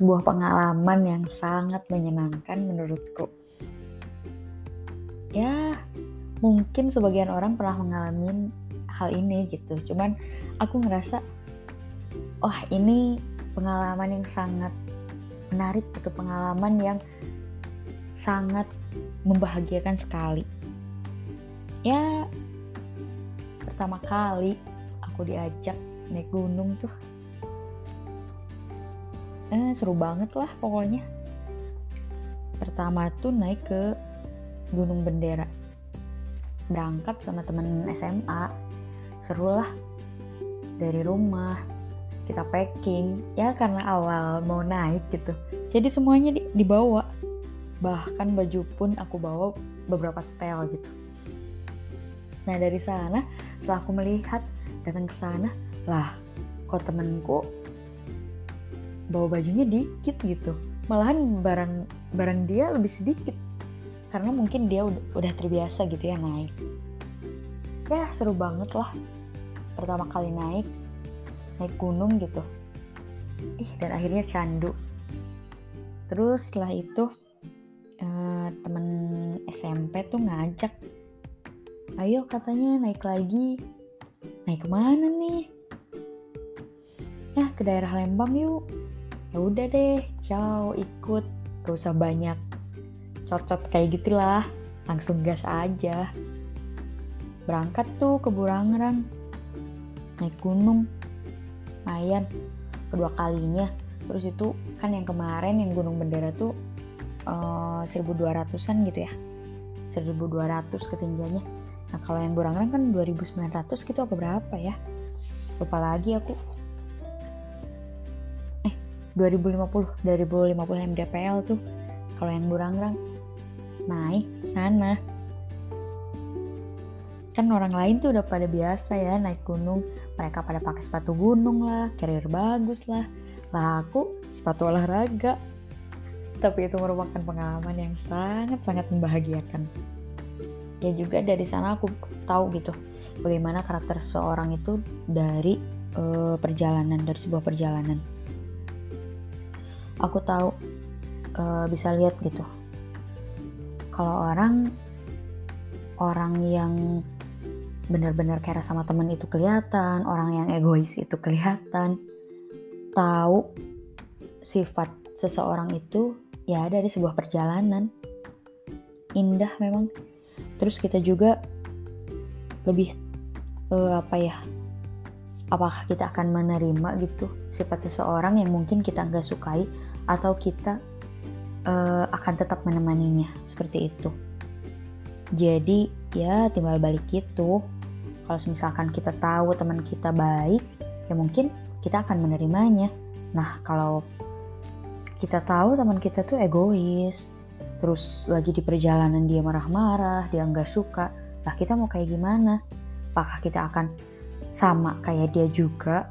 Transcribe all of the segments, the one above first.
sebuah pengalaman yang sangat menyenangkan menurutku. Ya, mungkin sebagian orang pernah mengalami hal ini gitu. Cuman aku ngerasa, oh ini pengalaman yang sangat menarik atau pengalaman yang sangat membahagiakan sekali. Ya, pertama kali aku diajak naik gunung tuh eh, seru banget lah pokoknya. Pertama tuh naik ke Gunung Bendera. Berangkat sama temen SMA seru lah. Dari rumah kita packing. Ya karena awal mau naik gitu. Jadi semuanya dibawa. Bahkan baju pun aku bawa beberapa style gitu. Nah dari sana setelah aku melihat datang ke sana lah kok temenku bawa bajunya dikit gitu. Malahan barang barang dia lebih sedikit. Karena mungkin dia udah, udah terbiasa gitu ya naik. Ya seru banget lah. Pertama kali naik naik gunung gitu. Ih dan akhirnya candu. Terus setelah itu eh, temen SMP tuh ngajak ayo katanya naik lagi. Naik ke mana nih? Ya ke daerah Lembang yuk ya udah deh ciao ikut. Gak usah banyak cocot kayak gitulah. Langsung gas aja. Berangkat tuh ke Burangrang. Naik gunung. Lumayan kedua kalinya. Terus itu kan yang kemarin yang Gunung Bendera tuh uh, 1200an gitu ya. 1200 ketinggiannya. Nah kalau yang Burangrang kan 2900 gitu apa berapa ya? Lupa lagi aku 2050 2050 mdpl tuh kalau yang Burangrang. Naik sana. Kan orang lain tuh udah pada biasa ya naik gunung. Mereka pada pakai sepatu gunung lah carrier bagus lah. Lah aku sepatu olahraga. Tapi itu merupakan pengalaman yang sangat-sangat membahagiakan. Ya juga dari sana aku tahu gitu bagaimana karakter seseorang itu dari uh, perjalanan dari sebuah perjalanan aku tahu uh, bisa lihat gitu. Kalau orang orang yang benar-benar care sama temen itu kelihatan orang yang egois itu kelihatan tahu sifat seseorang itu ya ada di sebuah perjalanan. Indah memang. Terus kita juga lebih uh, apa ya apakah kita akan menerima gitu sifat seseorang yang mungkin kita nggak sukai atau kita uh, akan tetap menemaninya seperti itu. Jadi ya timbal balik gitu. Kalau misalkan kita tahu teman kita baik, ya mungkin kita akan menerimanya. Nah kalau kita tahu teman kita tuh egois, terus lagi di perjalanan dia marah-marah, dia nggak suka, lah kita mau kayak gimana? Apakah kita akan sama kayak dia juga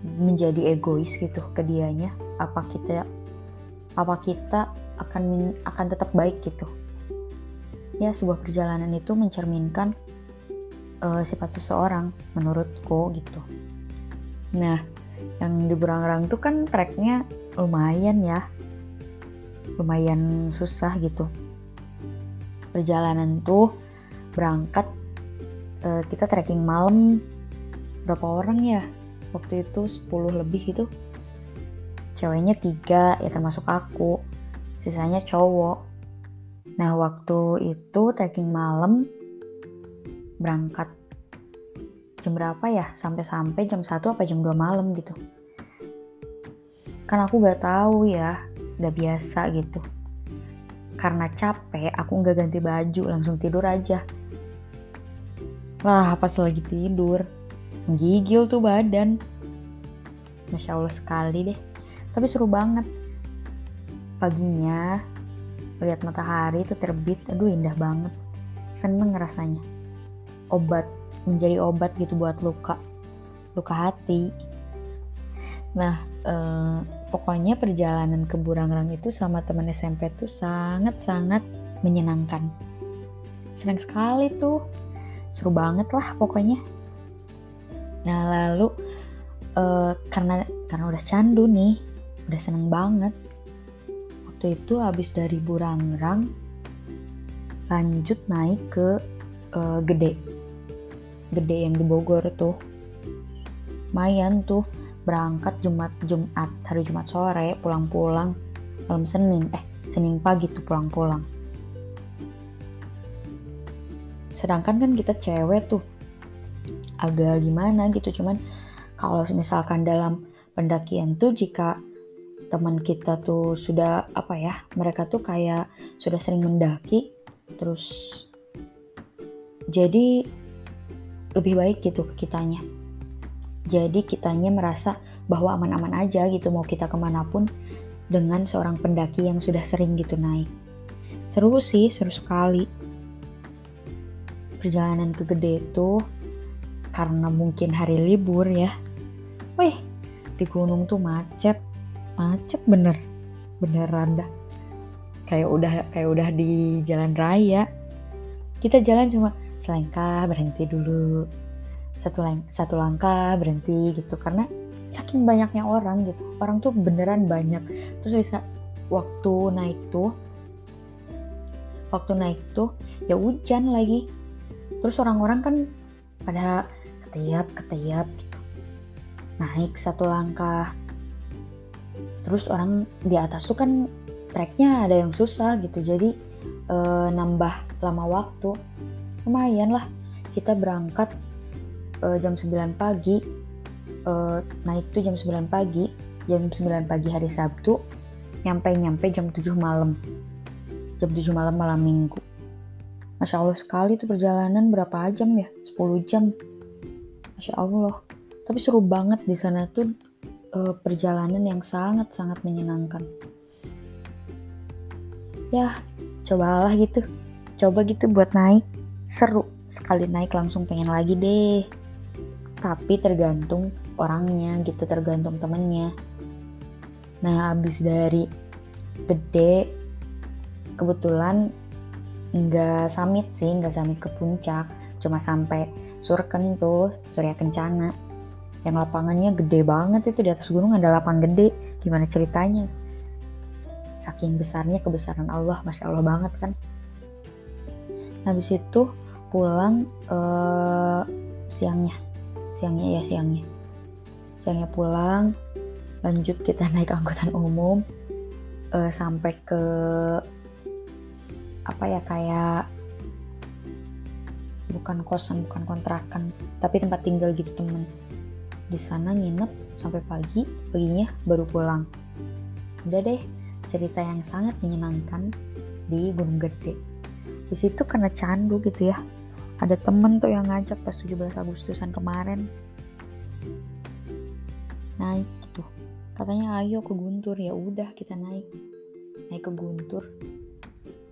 menjadi egois gitu ke dianya apa kita apa kita akan akan tetap baik gitu. Ya sebuah perjalanan itu mencerminkan uh, sifat seseorang menurutku gitu. Nah yang di Burangrang tuh kan treknya lumayan ya lumayan susah gitu. Perjalanan tuh berangkat uh, kita trekking malam berapa orang ya? Waktu itu 10 lebih itu ceweknya tiga ya termasuk aku. Sisanya cowok. Nah waktu itu trekking malam berangkat jam berapa ya? Sampai-sampai jam 1 apa jam 2 malam gitu. Kan aku gak tahu ya udah biasa gitu. Karena capek aku nggak ganti baju langsung tidur aja. Lah pas lagi tidur Menggigil tuh badan. Masya Allah sekali deh. Tapi seru banget. Paginya, lihat matahari itu terbit. Aduh indah banget. Seneng rasanya. Obat, menjadi obat gitu buat luka. Luka hati. Nah, eh, pokoknya perjalanan ke Burangrang itu sama teman SMP tuh sangat-sangat menyenangkan. Senang sekali tuh. Seru banget lah pokoknya. Nah lalu uh, karena karena udah candu nih, udah seneng banget. Waktu itu habis dari Burangrang lanjut naik ke uh, Gede. Gede yang di Bogor tuh. Lumayan tuh berangkat Jumat Jumat hari Jumat sore pulang-pulang malam Senin eh Senin pagi tuh pulang-pulang. Sedangkan kan kita cewek tuh agak gimana gitu cuman kalau misalkan dalam pendakian tuh jika teman kita tuh sudah apa ya mereka tuh kayak sudah sering mendaki terus jadi lebih baik gitu ke kitanya. Jadi kitanya merasa bahwa aman-aman aja gitu mau kita ke mana pun dengan seorang pendaki yang sudah sering gitu naik. Seru sih seru sekali. Perjalanan ke gede itu karena mungkin hari libur ya. Wih di gunung tuh macet macet bener. Beneran dah. Kayak udah kayak udah di jalan raya. Kita jalan cuma selangkah berhenti dulu. Satu lang satu langkah berhenti gitu. Karena saking banyaknya orang gitu orang tuh beneran banyak. Terus bisa waktu naik tuh waktu naik tuh ya hujan lagi. Terus orang-orang kan pada ketiap ketiap gitu. Naik satu langkah terus orang di atas tuh kan treknya ada yang susah gitu. Jadi e, nambah lama waktu. Lumayan lah. Kita berangkat e, jam 9 pagi. E, naik tuh jam 9 pagi. Jam 9 pagi hari Sabtu nyampe nyampe jam 7 malam. Jam 7 malam malam minggu. Masya Allah sekali tuh perjalanan berapa jam ya? 10 jam. Masya Allah. Tapi seru banget di sana tuh uh, perjalanan yang sangat-sangat menyenangkan. Ya, cobalah gitu. Coba gitu buat naik. Seru. Sekali naik langsung pengen lagi deh. Tapi tergantung orangnya gitu, tergantung temennya. Nah, habis dari gede, kebetulan nggak summit sih, nggak summit ke puncak. Cuma sampai Surken tuh, Surya Kencana yang lapangannya gede banget itu di atas gunung ada lapang gede. Gimana ceritanya? Saking besarnya kebesaran Allah masya Allah banget kan? Habis itu pulang uh, siangnya. Siangnya ya siangnya. Siangnya pulang lanjut kita naik angkutan umum uh, sampai ke apa ya kayak bukan kosan bukan kontrakan tapi tempat tinggal gitu temen di sana nginep sampai pagi, paginya baru pulang. Udah deh, cerita yang sangat menyenangkan di Gunung Gede. Di situ karena candu gitu ya. Ada temen tuh yang ngajak pas 17 Agustusan kemarin. Naik gitu. Katanya ayo ke Guntur, ya udah kita naik. Naik ke Guntur.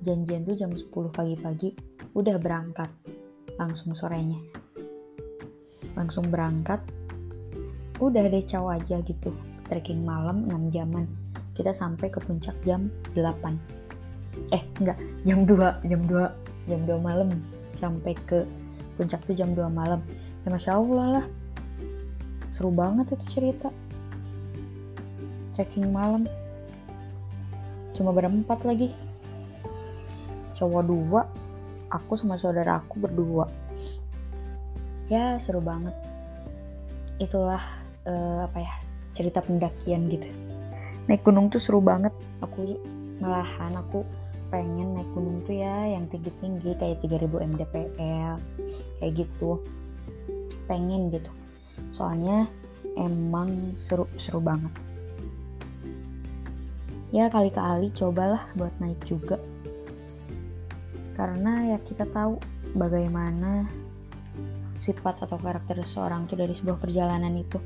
Janjian tuh jam 10 pagi-pagi, udah berangkat. Langsung sorenya. Langsung berangkat, udah deh caw aja gitu. Trekking malam 6 jaman. Kita sampai ke puncak jam 8 eh enggak jam 2 jam 2 jam 2 malam. Sampai ke puncak tuh jam 2 malam. Ya masya Allah lah. Seru banget itu cerita. Trekking malam. Cuma berempat lagi. Cowok dua aku sama saudara aku berdua. Ya seru banget. Itulah uh, apa ya cerita pendakian gitu. Naik gunung tuh seru banget. Aku malahan aku pengen naik gunung tuh ya yang tinggi-tinggi kayak 3000 mdpl kayak gitu. Pengen gitu. Soalnya emang seru seru banget. Ya kali-kali cobalah buat naik juga. Karena ya kita tahu bagaimana sifat atau karakter seseorang tuh dari sebuah perjalanan itu.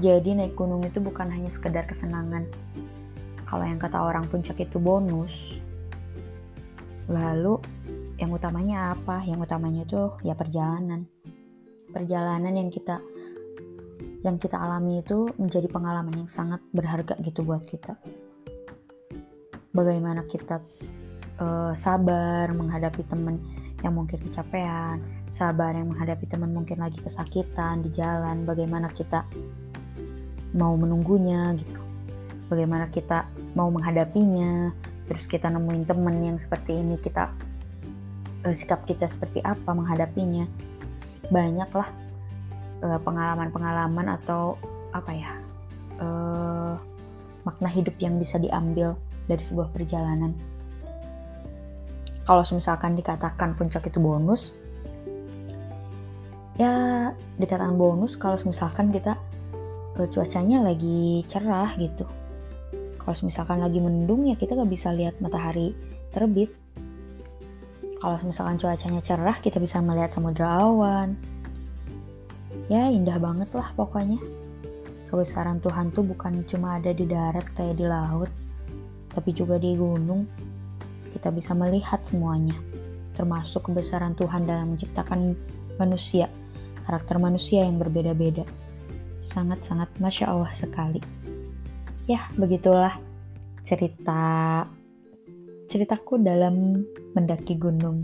Jadi naik gunung itu bukan hanya sekedar kesenangan. Kalau yang kata orang puncak itu bonus. Lalu yang utamanya apa? Yang utamanya itu ya perjalanan. Perjalanan yang kita yang kita alami itu menjadi pengalaman yang sangat berharga gitu buat kita. Bagaimana kita uh, sabar menghadapi teman yang mungkin kecapean, sabar yang menghadapi teman mungkin lagi kesakitan di jalan, bagaimana kita mau menunggunya gitu. bagaimana kita mau menghadapinya terus kita nemuin temen yang seperti ini kita uh, sikap kita seperti apa menghadapinya banyaklah uh, pengalaman-pengalaman atau apa ya uh, makna hidup yang bisa diambil dari sebuah perjalanan kalau misalkan dikatakan puncak itu bonus ya dikatakan bonus kalau misalkan kita uh, cuacanya lagi cerah gitu. Kalau misalkan lagi mendung ya kita gak bisa lihat matahari terbit. Kalau misalkan cuacanya cerah kita bisa melihat samudra awan. Ya indah banget lah pokoknya. Kebesaran Tuhan tuh bukan cuma ada di darat kayak di laut tapi juga di gunung. Kita bisa melihat semuanya termasuk kebesaran Tuhan dalam menciptakan manusia karakter manusia yang berbeda-beda sangat-sangat masya Allah sekali ya begitulah cerita ceritaku dalam mendaki gunung.